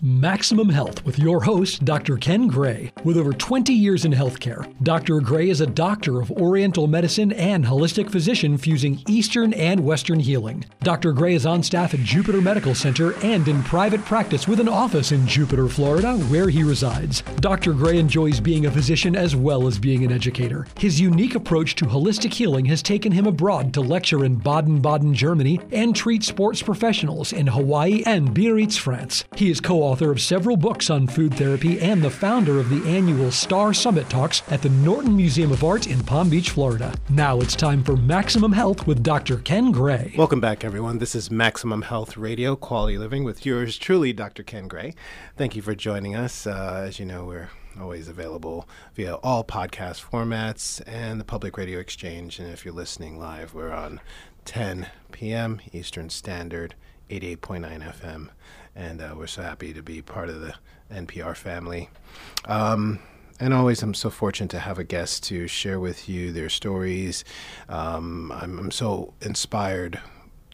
Maximum Health with your host, Dr. Ken Gray. With over 20 years in healthcare, Dr. Gray is a doctor of Oriental medicine and holistic physician fusing Eastern and Western healing. Dr. Gray is on staff at Jupiter Medical Center and in private practice with an office in Jupiter, Florida, where he resides. Dr. Gray enjoys being a physician as well as being an educator. His unique approach to holistic healing has taken him abroad to lecture in Baden Baden, Germany, and treat sports professionals in Hawaii and Biarritz, France. He is co author of several books on food therapy and the founder of the annual Star Summit Talks at the Norton Museum of Art in Palm Beach, Florida. Now it's time for Maximum Health with Dr. Ken Gray. Welcome back, everyone. This is Maximum Health Radio, Quality Living, with yours truly, Dr. Ken Gray. Thank you for joining us. Uh, as you know, we're always available via all podcast formats and the Public Radio Exchange. And if you're listening live, we're on 10 p.m. Eastern Standard, 88.9 FM and uh, we're so happy to be part of the NPR family. Um, and always, I'm so fortunate to have a guest to share with you their stories. Um, I'm, I'm so inspired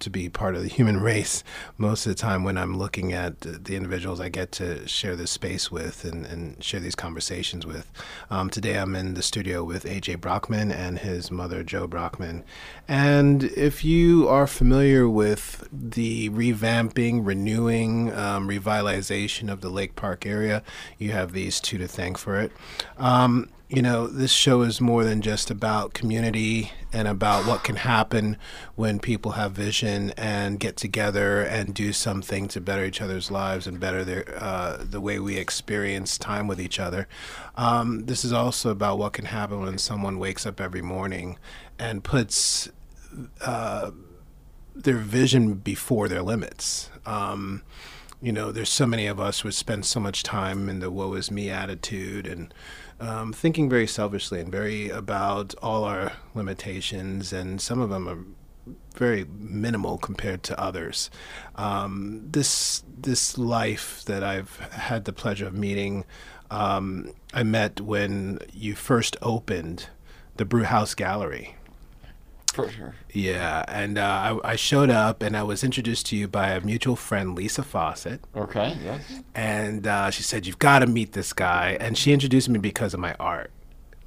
to be part of the human race most of the time when I'm looking at the individuals I get to share this space with and, and share these conversations with. Um, today I'm in the studio with AJ Brockman and his mother, Joe Brockman. And if you are familiar with the revamping, renewing, um, revitalization of the Lake Park area, you have these two to thank for it. Um, you know, this show is more than just about community and about what can happen when people have vision and get together and do something to better each other's lives and better their uh, the way we experience time with each other. Um, this is also about what can happen when someone wakes up every morning and puts uh, their vision before their limits. Um, you know, there's so many of us who spend so much time in the woe is me attitude and um, thinking very selfishly and very about all our limitations, and some of them are very minimal compared to others. Um, this this life that I've had the pleasure of meeting, um, I met when you first opened the Brewhouse Gallery. For sure. Yeah, and uh, I, I, showed up and I was introduced to you by a mutual friend, Lisa Fawcett. Okay, yes. And uh, she said, You've got to meet this guy. And she introduced me because of my art.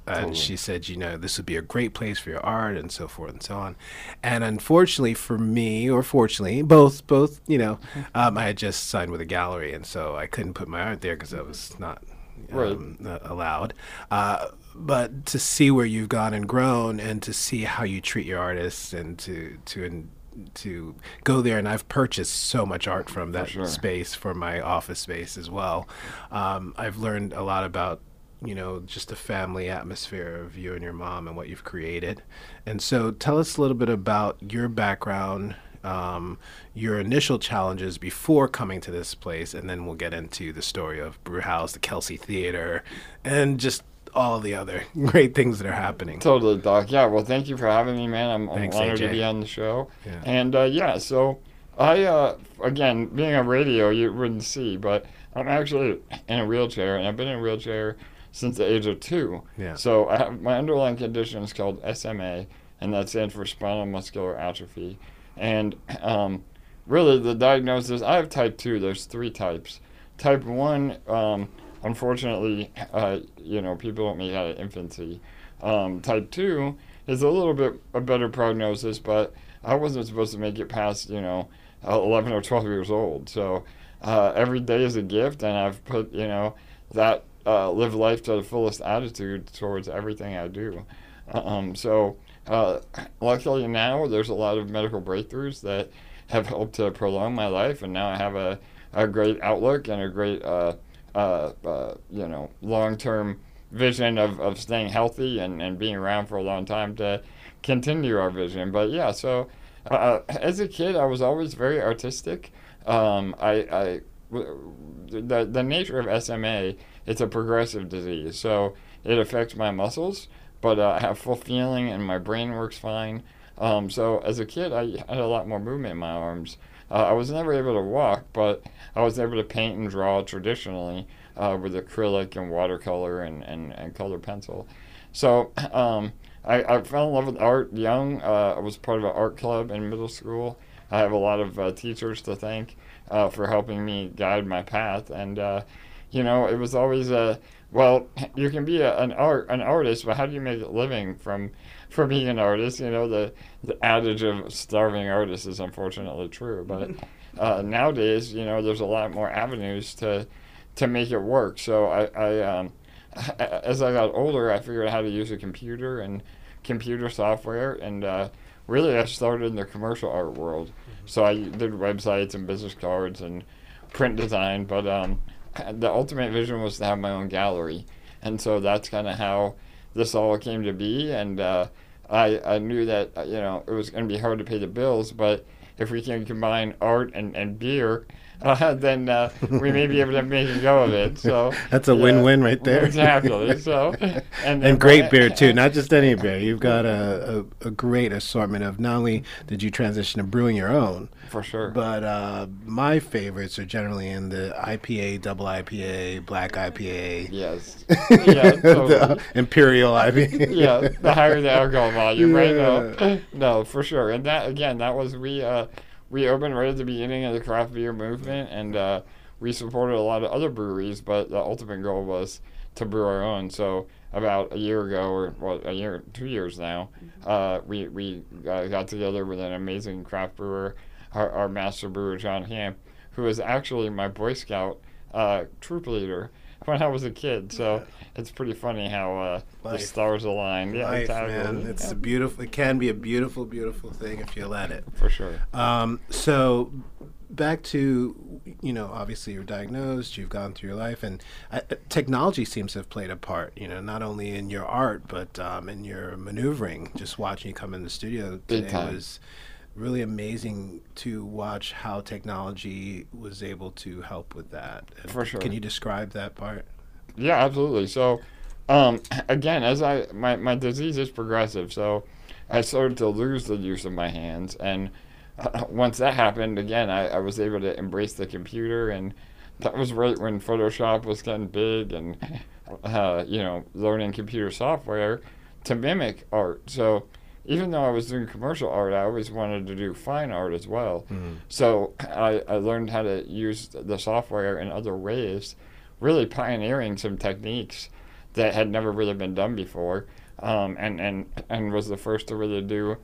And totally. she said, you know, this would be a great place for your art and so forth and so on. And unfortunately for me, or fortunately, both, both, you know, um, I had just signed with a gallery, and so I couldn't put my art there because I was not um, right. allowed. Uh, but to see where you've gone and grown and to see how you treat your artists and to to to go there and I've purchased so much art from that sure. space for my office space as well. Um, I've learned a lot about you know just the family atmosphere of you and your mom and what you've created. And so tell us a little bit about your background. Um, your initial challenges before coming to this place, and then we'll get into the story of Brewhouse, the Kelsey Theater, and just all the other great things that are happening. Totally, Doc. Yeah, well, thank you for having me, man. I'm, Thanks, I'm honored AJ. to be on the show. Yeah. And uh, yeah, so I, uh, again, being on radio, you wouldn't see, but I'm actually in a wheelchair, and I've been in a wheelchair since the age of two. Yeah. So I have, my underlying condition is called SMA, and that stands for spinal muscular atrophy. And um, really, the diagnosis I have type 2, there's three types. Type 1, um, unfortunately, uh, you know, people don't make out of infancy. Um, type 2 is a little bit a better prognosis, but I wasn't supposed to make it past, you know, 11 or 12 years old. So uh, every day is a gift, and I've put, you know, that uh, live life to the fullest attitude towards everything I do. Um, so uh, luckily now there's a lot of medical breakthroughs that have helped to prolong my life, and now I have a, a great outlook and a great uh, uh, uh, you know, long-term vision of, of staying healthy and, and being around for a long time to continue our vision. But yeah, so uh, as a kid, I was always very artistic. Um, I, I the, the nature of SMA, it's a progressive disease, so it affects my muscles, but uh, I have full feeling and my brain works fine. Um, so as a kid, I had a lot more movement in my arms. Uh, I was never able to walk, but I was able to paint and draw traditionally uh, with acrylic and watercolor and, and, and color pencil. So um, I, I fell in love with art young. Uh, I was part of an art club in middle school. I have a lot of uh, teachers to thank uh, for helping me guide my path. And uh, you know, it was always a well, you can be a, an art an artist, but how do you make a living from from being an artist? You know, the the adage of starving artists is unfortunately true, but uh, nowadays, you know, there's a lot more avenues to to make it work. So I, I um, as I got older, I figured out how to use a computer and computer software, and uh, really I started in the commercial art world. Mm-hmm. So I did websites and business cards and print design, but um, the ultimate vision was to have my own gallery, and so that's kind of how this all came to be. And uh, I I knew that uh, you know it was going to be hard to pay the bills, but if we can combine art and, and beer, uh, then uh, we may be able to make a go of it. So that's a yeah, win-win right there. Exactly. So and, and great beer too, not just any beer. You've got a, a, a, great assortment of not only did you transition to brewing your own, for sure, but uh, my favorites are generally in the IPA, double IPA, black IPA. Yes. yeah. Totally. Imperial IPA. yeah. The higher the alcohol volume, yeah. right? No, no, for sure. And that again, that was we. We opened right at the beginning of the craft beer movement, and uh, we supported a lot of other breweries. But the ultimate goal was to brew our own. So about a year ago, or well, a year, two years now, mm-hmm. uh, we we uh, got together with an amazing craft brewer, our, our master brewer John Hamp, who was actually my Boy Scout uh, troop leader when I was a kid. So it's pretty funny how uh, the stars align. Yeah, Life, exactly. man. It's yeah. a beautiful. It can be a beautiful, beautiful thing if you let it. For sure. Um, so back to you know obviously you're diagnosed you've gone through your life and uh, technology seems to have played a part you know not only in your art but um, in your maneuvering just watching you come in the studio today was really amazing to watch how technology was able to help with that. And For sure. Can you describe that part? Yeah, absolutely. So, um, again, as I my my disease is progressive, so I started to lose the use of my hands, and uh, once that happened, again, I, I was able to embrace the computer, and that was right when Photoshop was getting big, and uh, you know, learning computer software to mimic art. So even though I was doing commercial art, I always wanted to do fine art as well. Mm. So I, I learned how to use the software in other ways, really pioneering some techniques that had never really been done before, um, and, and, and was the first to really do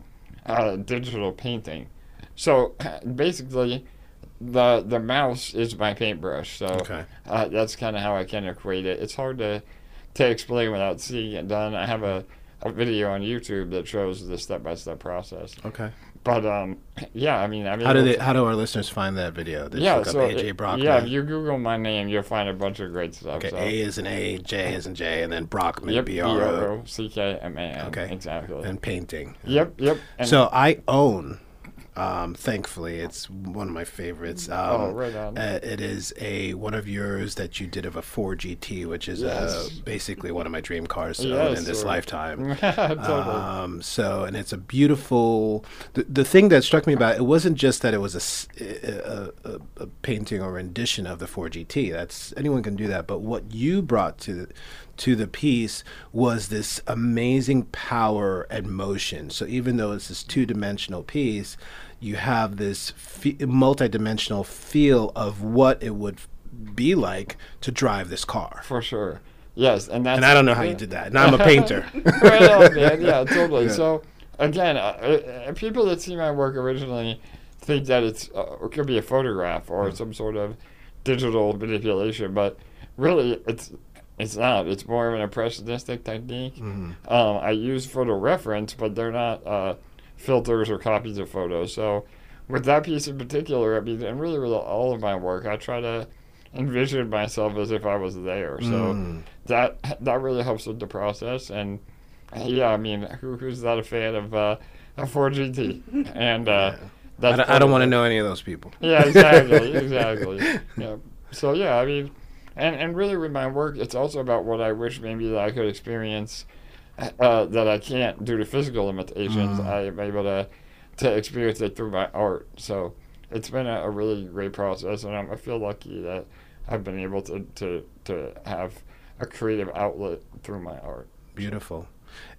uh, digital painting. So basically, the the mouse is my paintbrush. So okay. uh, that's kind of how I can equate it. It's hard to to explain without seeing it done. I have a a video on YouTube that shows the step by step process. Okay. But um, yeah, I mean, I mean, how do they, how do our listeners find that video? They yeah, so AJ Brockman. Yeah, if you Google my name, you'll find a bunch of great stuff. Okay, so. A is an A, J is an J, and then Brockman. Yep, B R O C K M A N. Okay, exactly. And painting. Yep, yep. And so I own um, thankfully, it's one of my favorites. Oh, um, oh, right on. Uh, it is a one of yours that you did of a Ford GT, which is uh, basically one of my dream cars to yes, own in this or... lifetime. totally. Um, so, and it's a beautiful. The, the thing that struck me about it, it wasn't just that it was a, a, a, a painting or rendition of the Ford GT. That's anyone can do that, but what you brought to to the piece was this amazing power and motion. So even though it's this two dimensional piece, you have this multi-dimensional feel of what it would be like to drive this car. For sure. Yes, and that's and I don't know how you did that. Now I'm a painter. man. Yeah, totally. Yeah. So again, uh, uh, people that see my work originally think that it's uh, it could be a photograph or mm-hmm. some sort of digital manipulation, but really it's it's not. It's more of an impressionistic technique. Mm-hmm. Um, I use photo reference, but they're not uh, filters or copies of photos. So with that piece in particular, I mean, and really with all of my work, I try to envision myself as if I was there. So mm. that that really helps with the process. And yeah, I mean, who, who's not a fan of uh, a Ford GT? And uh, that's I don't, don't want to know any of those people. Yeah, exactly, exactly. Yeah. So yeah, I mean, and and really with my work, it's also about what I wish maybe that I could experience uh, that I can't due to physical limitations. Mm. I'm able to to experience it through my art. So it's been a, a really great process, and I'm, I feel lucky that I've been able to, to to have a creative outlet through my art. Beautiful.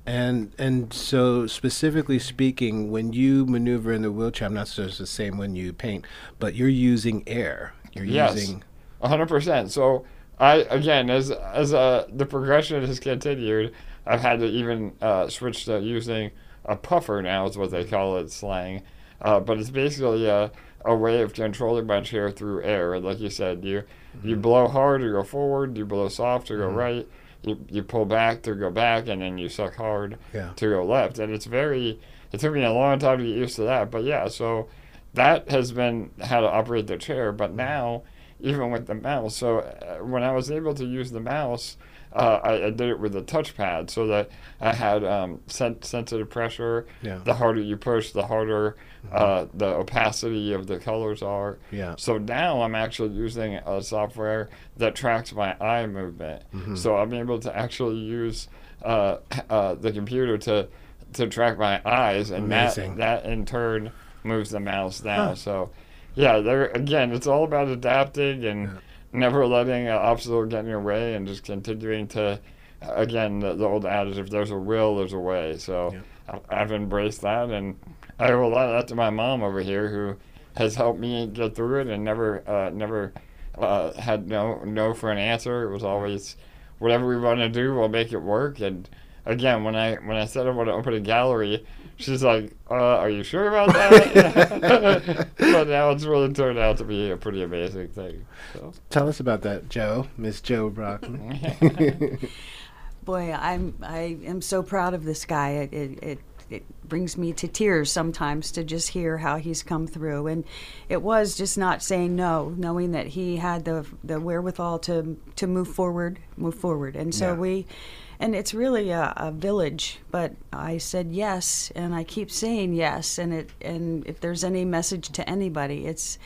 And and so specifically speaking, when you maneuver in the wheelchair, I'm not sure it's the same when you paint, but you're using air. You're yes, using 100%. So I again, as as uh, the progression has continued, I've had to even uh, switch to using a puffer now, is what they call it slang. Uh, but it's basically a, a way of controlling my chair through air. And like you said, you mm-hmm. you blow hard to go forward, you blow soft to go mm-hmm. right, you, you pull back to go back, and then you suck hard yeah. to go left. And it's very, it took me a long time to get used to that. But yeah, so that has been how to operate the chair. But now, even with the mouse, so uh, when I was able to use the mouse, uh, I, I, did it with a touchpad so that I had um, sen- sensitive pressure. Yeah. The harder you push, the harder mm-hmm. uh, the opacity of the colors are. Yeah. So now I'm actually using a software that tracks my eye movement. Mm-hmm. So I'm able to actually use uh, uh the computer to to track my eyes, and Amazing. that that in turn moves the mouse down. Huh. So yeah, there again, it's all about adapting and. Yeah never letting an obstacle get in your way and just continuing to, again, the, the old adage, if there's a will, there's a way. So yeah. I, I've embraced that, and I owe a lot of that to my mom over here who has helped me get through it and never, uh, never uh, had no no for an answer. It was always whatever we want to do, we'll make it work. And again, when I when I said I want to open a gallery, she's like, uh, "Are you sure about that?" but now it's really turned out to be a pretty amazing thing. So. Tell us about that, Joe, Miss Joe Broccoli. Boy, I'm I am so proud of this guy. It, it, it it brings me to tears sometimes to just hear how he's come through and it was just not saying no knowing that he had the the wherewithal to to move forward move forward and so yeah. we and it's really a, a, village but i said yes and i keep saying yes and it and if there's any message to anybody it's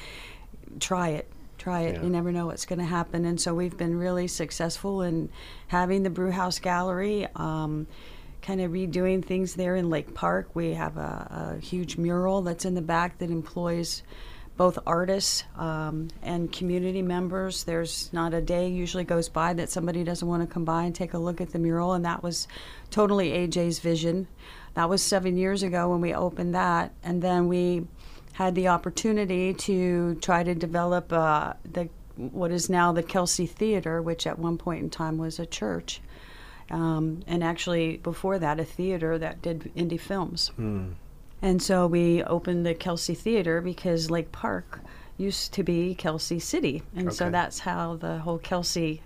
try it try it. Yeah. you never know what's going to happen. And so we've been really successful in having the brew house gallery um, kind of redoing things there in lake park. We have a, a huge mural that's in the back that employs both artists um, and community members. There's not a day usually goes by that somebody doesn't want to come by and take a look at the mural, and that was totally AJ's vision. That was seven years ago when we opened that, and then we had the opportunity to try to develop uh, the what is now the Kelsey Theater, which at one point in time was a church. Um, and actually, before that, a theater that did indie films. Hmm. And so we opened the Kelsey Theater because Lake Park used to be Kelsey City. And okay. so that's how the whole Kelsey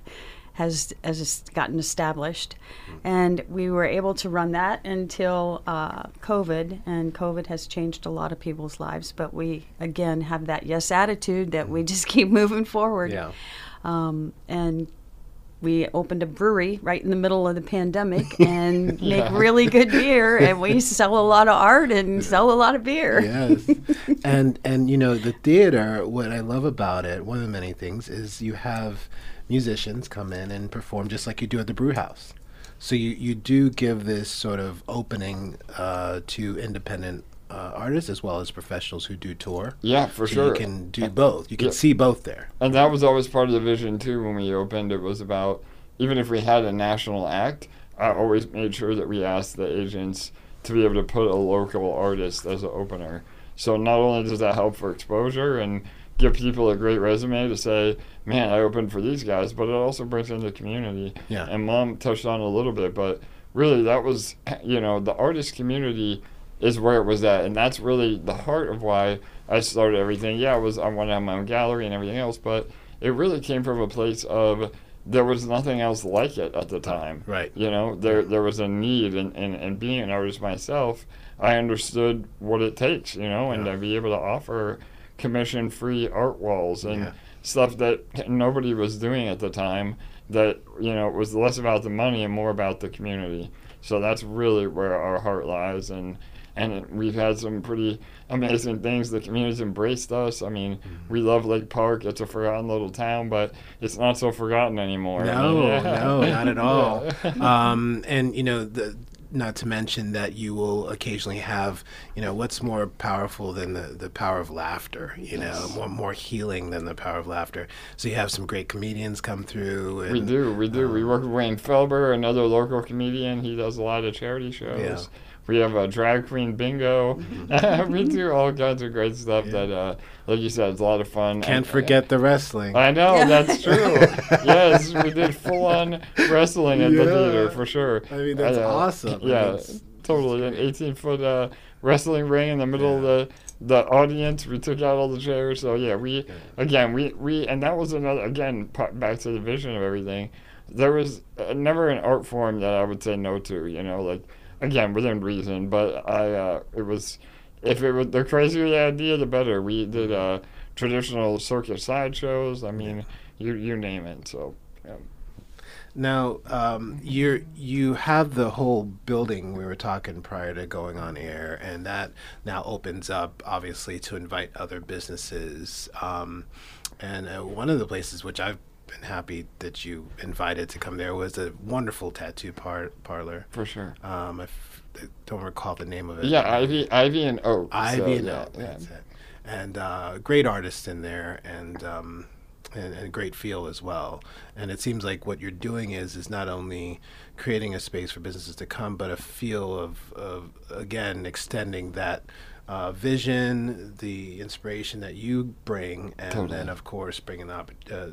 has has gotten established, and we were able to run that until uh, COVID, and COVID has changed a lot of people's lives. But we again have that yes attitude that we just keep moving forward. Yeah. Um, and we opened a brewery right in the middle of the pandemic and yeah. make really good beer and we sell a lot of art and sell a lot of beer. Yes. And and you know the theater what i love about it one of the many things is you have musicians come in and perform just like you do at the brew house. So you, you do give this sort of opening uh, to independent uh, artists as well as professionals who do tour. Yeah, for so sure. You can do both. You can yeah. see both there. And that was always part of the vision too when we opened. It was about even if we had a national act, I always made sure that we asked the agents to be able to put a local artist as an opener. So not only does that help for exposure and give people a great resume to say, man, I opened for these guys, but it also brings in the community. Yeah. And mom touched on a little bit, but really that was, you know, the artist community is where it was at, and that's really the heart of why I started everything. Yeah, it was I wanted to have my own gallery and everything else, but it really came from a place of there was nothing else like it at the time. Right. You know, there there was a need, and, and, and being an artist myself, I understood what it takes. You know, and yeah. to be able to offer commission free art walls and yeah. stuff that nobody was doing at the time. That you know was less about the money and more about the community. So that's really where our heart lies, and and we've had some pretty amazing things. The community's embraced us. I mean, mm-hmm. we love Lake Park. It's a forgotten little town, but it's not so forgotten anymore. No, yeah. no, not at all. um, and you know, the not to mention that you will occasionally have, you know, what's more powerful than the, the power of laughter, you yes. know, more, more healing than the power of laughter. So you have some great comedians come through. And, we do, we do. Um, we work with Wayne Felber, another local comedian. He does a lot of charity shows. Yeah. We have a drag queen bingo. We do all kinds of great stuff yeah. that, uh, like you said, it's a lot of fun. Can't and, forget uh, the wrestling. I know, yeah. that's true. yes, we did full on wrestling at yeah. the theater for sure. I mean, that's uh, awesome. Yeah, totally. An 18 foot uh, wrestling ring in the middle of the the audience. We took out all the chairs. So yeah, we again we we and that was another again back to the vision of everything. There was uh, never an art form that I would say no to. You know, like again within reason. But I uh, it was if it was the crazier the idea, the better. We did uh, traditional circus sideshows. I mean, you you name it. So. Yeah. Now, um, you you have the whole building we were talking prior to going on air, and that now opens up, obviously, to invite other businesses. Um, and uh, one of the places which I've been happy that you invited to come there was a wonderful tattoo par- parlor. For sure. Um, I f- I don't recall the name of it. Yeah, Ivy, Ivy and Oak. Ivy so, and yeah, Oak. Yeah. That's it. And uh, great artists in there, and, um, and and great feel as well. And it seems like what you're doing is is not only creating a space for businesses to come, but a feel of of again extending that uh, vision, the inspiration that you bring, and totally. then of course bringing the, uh,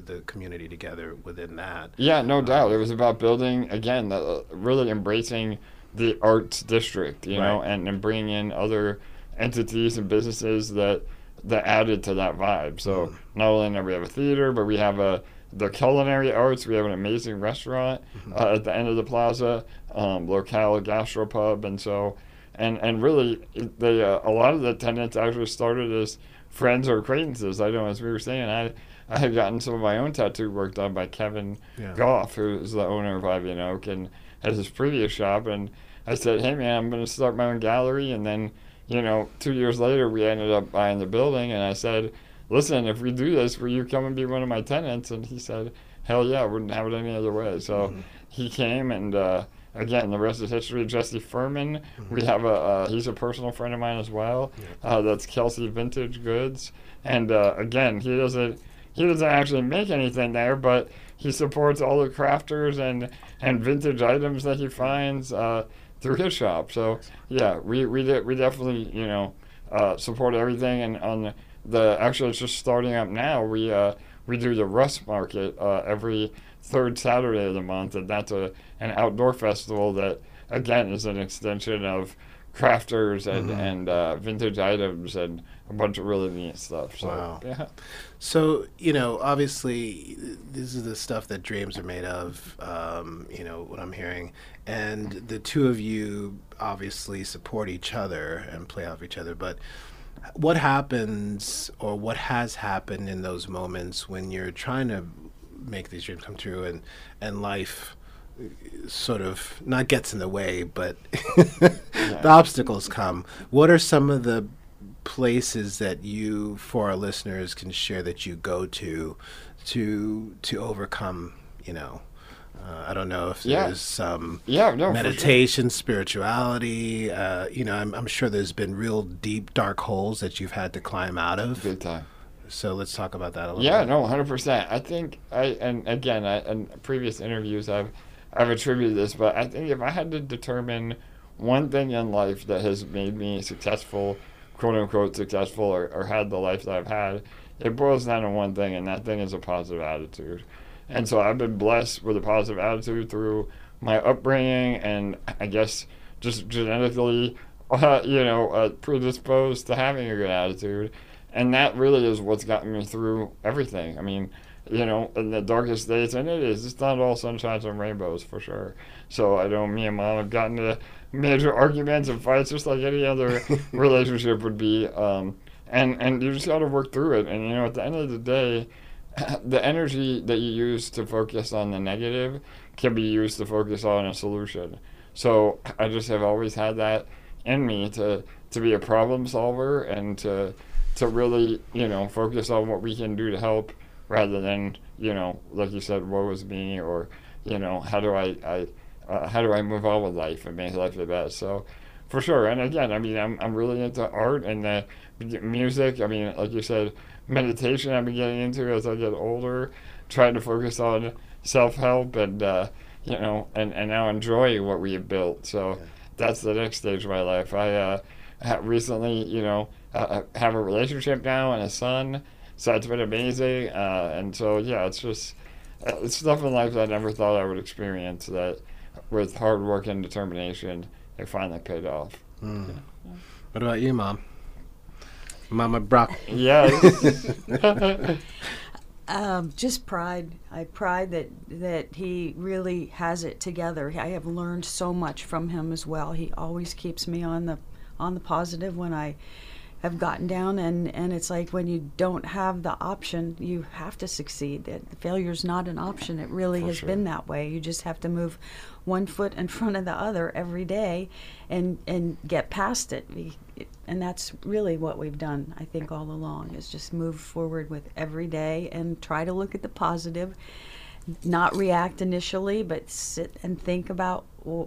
the community together within that. Yeah, no um, doubt. It was about building again, the, uh, really embracing the arts district, you right. know, and, and bringing in other entities and businesses that that added to that vibe. So mm. not only do we have a theater, but we have a the culinary arts. We have an amazing restaurant mm-hmm. uh, at the end of the plaza, um, locale gastropub, and so and and really they uh, a lot of the tenants actually started as friends or acquaintances. I know as we were saying, I I had gotten some of my own tattoo work done by Kevin yeah. Goff, who is the owner of Ivy and Oak, and at his previous shop. And I said, hey man, I'm going to start my own gallery. And then you know, two years later, we ended up buying the building, and I said, listen, if we do this, will you come and be one of my tenants? And he said, hell yeah, I wouldn't have it any other way. So mm-hmm. he came and. Uh, again, the rest is history. Jesse Furman, mm-hmm. we have a uh, he's a personal friend of mine as well. Yeah. Uh, that's Kelsey Vintage Goods, and uh, again, he doesn't he doesn't actually make anything there, but he supports all the crafters and and vintage items that he finds uh, through his shop. So yeah, we we de- we definitely you know uh, support everything, and on the actually it's just starting up now. We uh, we do the Rust Market every third Saturday of the month, and that's a an outdoor festival that again is an extension of crafters and mm-hmm. and uh, vintage items and a bunch of really neat stuff. So, wow. Yeah. So you know, obviously, this is the stuff that dreams are made of. Um, you know what I'm hearing, and the two of you obviously support each other and play off each other, but. What happens, or what has happened in those moments when you're trying to make these dreams come true, and and life sort of not gets in the way, but the obstacles come. What are some of the places that you, for our listeners, can share that you go to to to overcome? You know, uh, I don't know if yeah. there's some yeah, no, meditation, sure. spirituality. Uh, you know, I'm, I'm sure there's been real deep, dark holes that you've had to climb out of. Good time. So let's talk about that a little. Yeah, bit. no, hundred percent. I think I and again, I, in previous interviews, I've I've attributed this, but I think if I had to determine one thing in life that has made me successful, quote unquote successful, or, or had the life that I've had, it boils down to one thing, and that thing is a positive attitude. And so I've been blessed with a positive attitude through my upbringing, and I guess just genetically, uh, you know, uh, predisposed to having a good attitude. And that really is what's gotten me through everything. I mean, you know, in the darkest days, and it is. It's not all sunshines and rainbows for sure. So I know me and mom have gotten to major arguments and fights, just like any other relationship would be. Um, and and you just got to work through it. And you know, at the end of the day, the energy that you use to focus on the negative can be used to focus on a solution. So I just have always had that in me to to be a problem solver and to to really you know focus on what we can do to help rather than you know like you said what was me or you know how do I, I uh, how do I move on with life and make life the best. So for sure. And again, I mean, I'm, I'm really into art and uh, music. I mean, like you said, meditation I've been getting into as I get older, trying to focus on self help and, uh, you know, and, and now enjoy what we have built. So yeah. that's the next stage of my life. I uh, recently, you know, uh, uh, have a relationship now and a son. So it's been amazing. Uh, and so, yeah, it's just uh, it's stuff in life that I never thought I would experience that with hard work and determination it finally paid off. Mm. Yeah. What about you, Mom? Mama Brock. Yeah. um, just pride. I pride that that he really has it together. I have learned so much from him as well. He always keeps me on the on the positive when I have gotten down and and it's like when you don't have the option you have to succeed. Failure is not an option. It really For has sure. been that way. You just have to move one foot in front of the other every day and and get past it. And that's really what we've done i think all along is just move forward with every day and try to look at the positive. Not react initially but sit and think about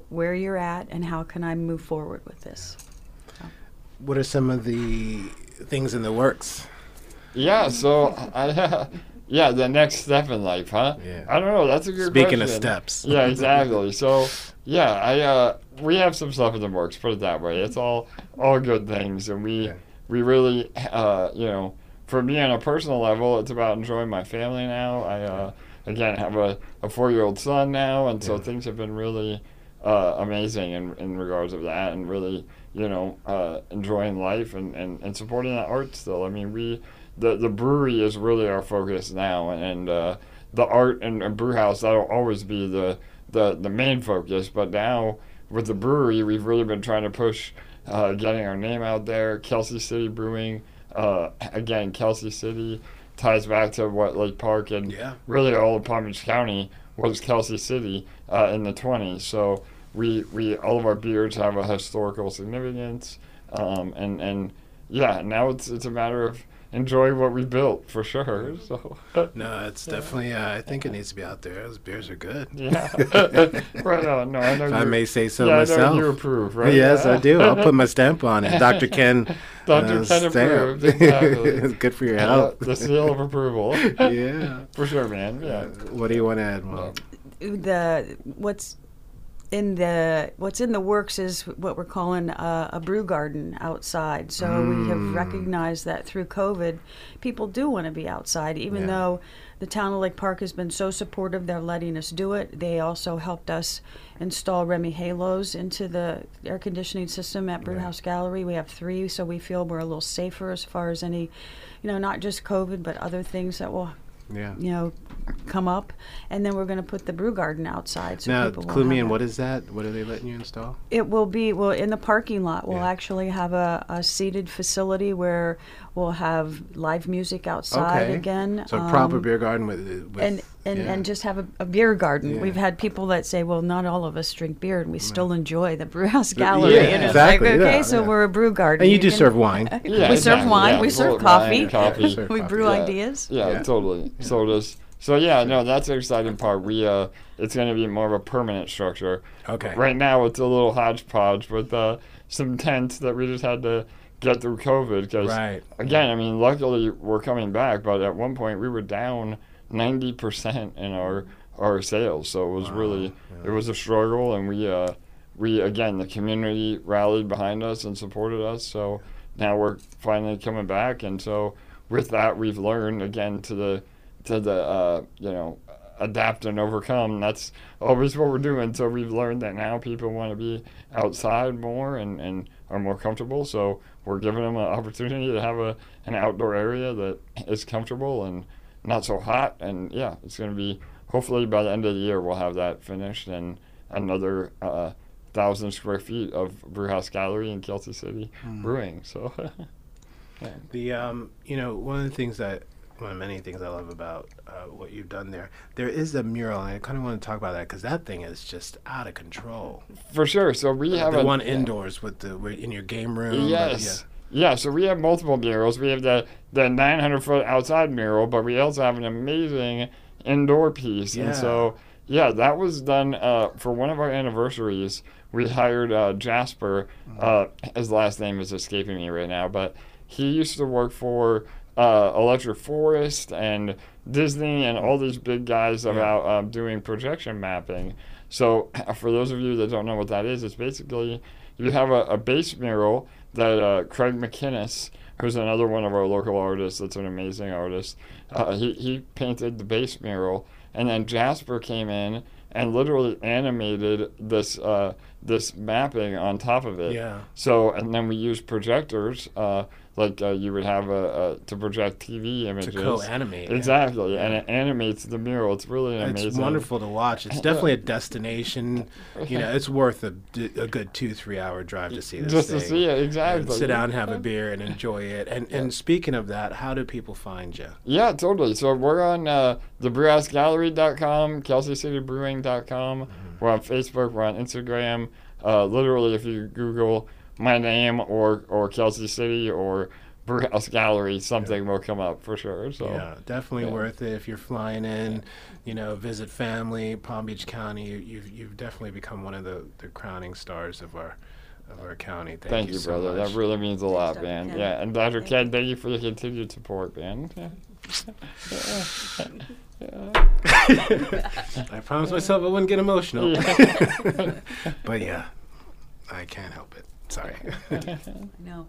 where you're at and how can i move forward with this what are some of the things in the works? Yeah, so I, yeah, the next step in life, huh? Yeah. I don't know. That's a good Speaking question. of steps. Yeah, exactly. so yeah, I uh, we have some stuff in the works. Put it that way. It's all all good things, and we yeah. we really uh, you know, for me on a personal level, it's about enjoying my family now. I uh, again have a, a four year old son now, and so yeah. things have been really uh, amazing in in regards of that, and really you know, uh, enjoying life and, and, and supporting the art still. I mean, we the the brewery is really our focus now, and uh, the art and, and brew house that'll always be the, the the main focus. But now with the brewery, we've really been trying to push uh, getting our name out there. Kelsey City Brewing, uh, again, Kelsey City ties back to what Lake Park and yeah. really all of Palm Beach County was Kelsey City uh, in the 20s. So we we all of our beers have a historical significance, um, and and yeah, now it's it's a matter of enjoy what we built for sure. So no, it's definitely. Uh, I think it needs to be out there. Those beers are good. Yeah, right on. No, I know. If I may say so yeah, myself. I know you approve, right? Yes, yeah. I do. I'll put my stamp on it, Doctor Ken. Doctor uh, Ken approved. Exactly. good for your health. The seal of approval. yeah, for sure, man. Yeah. Uh, what do you want to add, Mom? The what's in the what's in the works is what we're calling a, a brew garden outside. So mm. we have mm. recognized that through COVID, people do want to be outside, even yeah. though the town of Lake Park has been so supportive. They're letting us do it. They also helped us install REME HALOs into the air conditioning system at Brewhouse yeah. Gallery. We have three, so we feel we're a little safer as far as any, you know, not just COVID, but other things that will yeah. you know, come up, and then we're going to put the brew garden outside. So now, clue me in. What is that? What are they letting you install? It will be well in the parking lot. We'll yeah. actually have a, a seated facility where we'll have live music outside okay. again. So um, proper beer garden with, with and and, yeah. and just have a, a beer garden. Yeah. We've had people that say, "Well, not all of us drink beer, and we still enjoy the brewhouse gallery." Yeah, and exactly. Like, okay, so we're a brew garden. And you, you do can, serve wine. yeah, we serve wine. We serve coffee. coffee. we brew ideas. Yeah, totally. So does. So yeah, no, that's the exciting part. We uh, it's going to be more of a permanent structure. Okay. Right now, it's a little hodgepodge with uh, some tents that we just had to get through COVID. Because right. again, I mean, luckily we're coming back, but at one point we were down ninety percent in our our sales. So it was wow. really yeah. it was a struggle, and we uh, we again the community rallied behind us and supported us. So now we're finally coming back, and so with that we've learned again to the to the uh, you know adapt and overcome. That's always what we're doing. So we've learned that now people want to be outside more and, and are more comfortable. So we're giving them an opportunity to have a an outdoor area that is comfortable and not so hot. And yeah, it's going to be hopefully by the end of the year we'll have that finished and another uh, thousand square feet of brewhouse gallery in Kelsey City mm. brewing. So. yeah. The um, you know one of the things that one of many things I love about uh, what you've done there. There is a mural, and I kind of want to talk about that because that thing is just out of control. For sure. So we have the a, one indoors with the in your game room. Yes. Yeah. yeah. So we have multiple murals. We have the the 900 foot outside mural, but we also have an amazing indoor piece. Yeah. And so yeah, that was done uh, for one of our anniversaries. We hired uh, Jasper. Mm-hmm. Uh, his last name is escaping me right now, but he used to work for uh, Electric Forest and Disney and all these big guys about um, doing projection mapping. So, for those of you that don't know what that is, it's basically you have a, a base mural that uh, Craig McInnes, who's another one of our local artists, that's an amazing artist, uh, he, he painted the base mural, and then Jasper came in and literally animated this uh, this mapping on top of it. Yeah. So and then we used projectors uh, like uh, you would have a, a, to project TV images. To co-animate. Exactly, yeah. and it animates the mural. It's really amazing. It's wonderful to watch. It's definitely a destination. You know, it's worth a, a good two three hour drive to see this. Just thing. to see it, exactly. And sit down, have a beer, and enjoy it. And yeah. and speaking of that, how do people find you? Yeah, totally. So we're on uh, thebrewhousegallery.com, KelseyCityBrewing.com. Mm-hmm. We're on Facebook. We're on Instagram. Uh, literally, if you Google my name or or Kelsey City or Brewhouse Gallery, something yeah. will come up for sure. So yeah, definitely yeah. worth it if you're flying in. You know, visit family, Palm Beach County. You've you've definitely become one of the, the crowning stars of our of our county. Thank, thank you, you so brother. Much. That really means a lot, man. Ken. Yeah, and Dr. Ken, thank you for the continued support, man. I promised myself I wouldn't get emotional. but yeah, I can't help it. Sorry. no.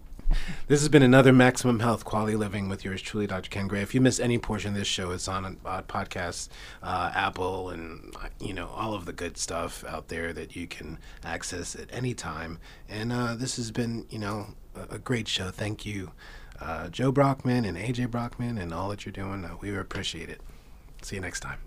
This has been another Maximum Health Quality Living with yours truly, Dr. Ken Gray. If you miss any portion of this show, it's on uh, podcasts, uh, Apple, and you know all of the good stuff out there that you can access at any time. And uh, this has been, you know, a, a great show. Thank you, uh, Joe Brockman and AJ Brockman, and all that you're doing. Uh, we appreciate it. See you next time.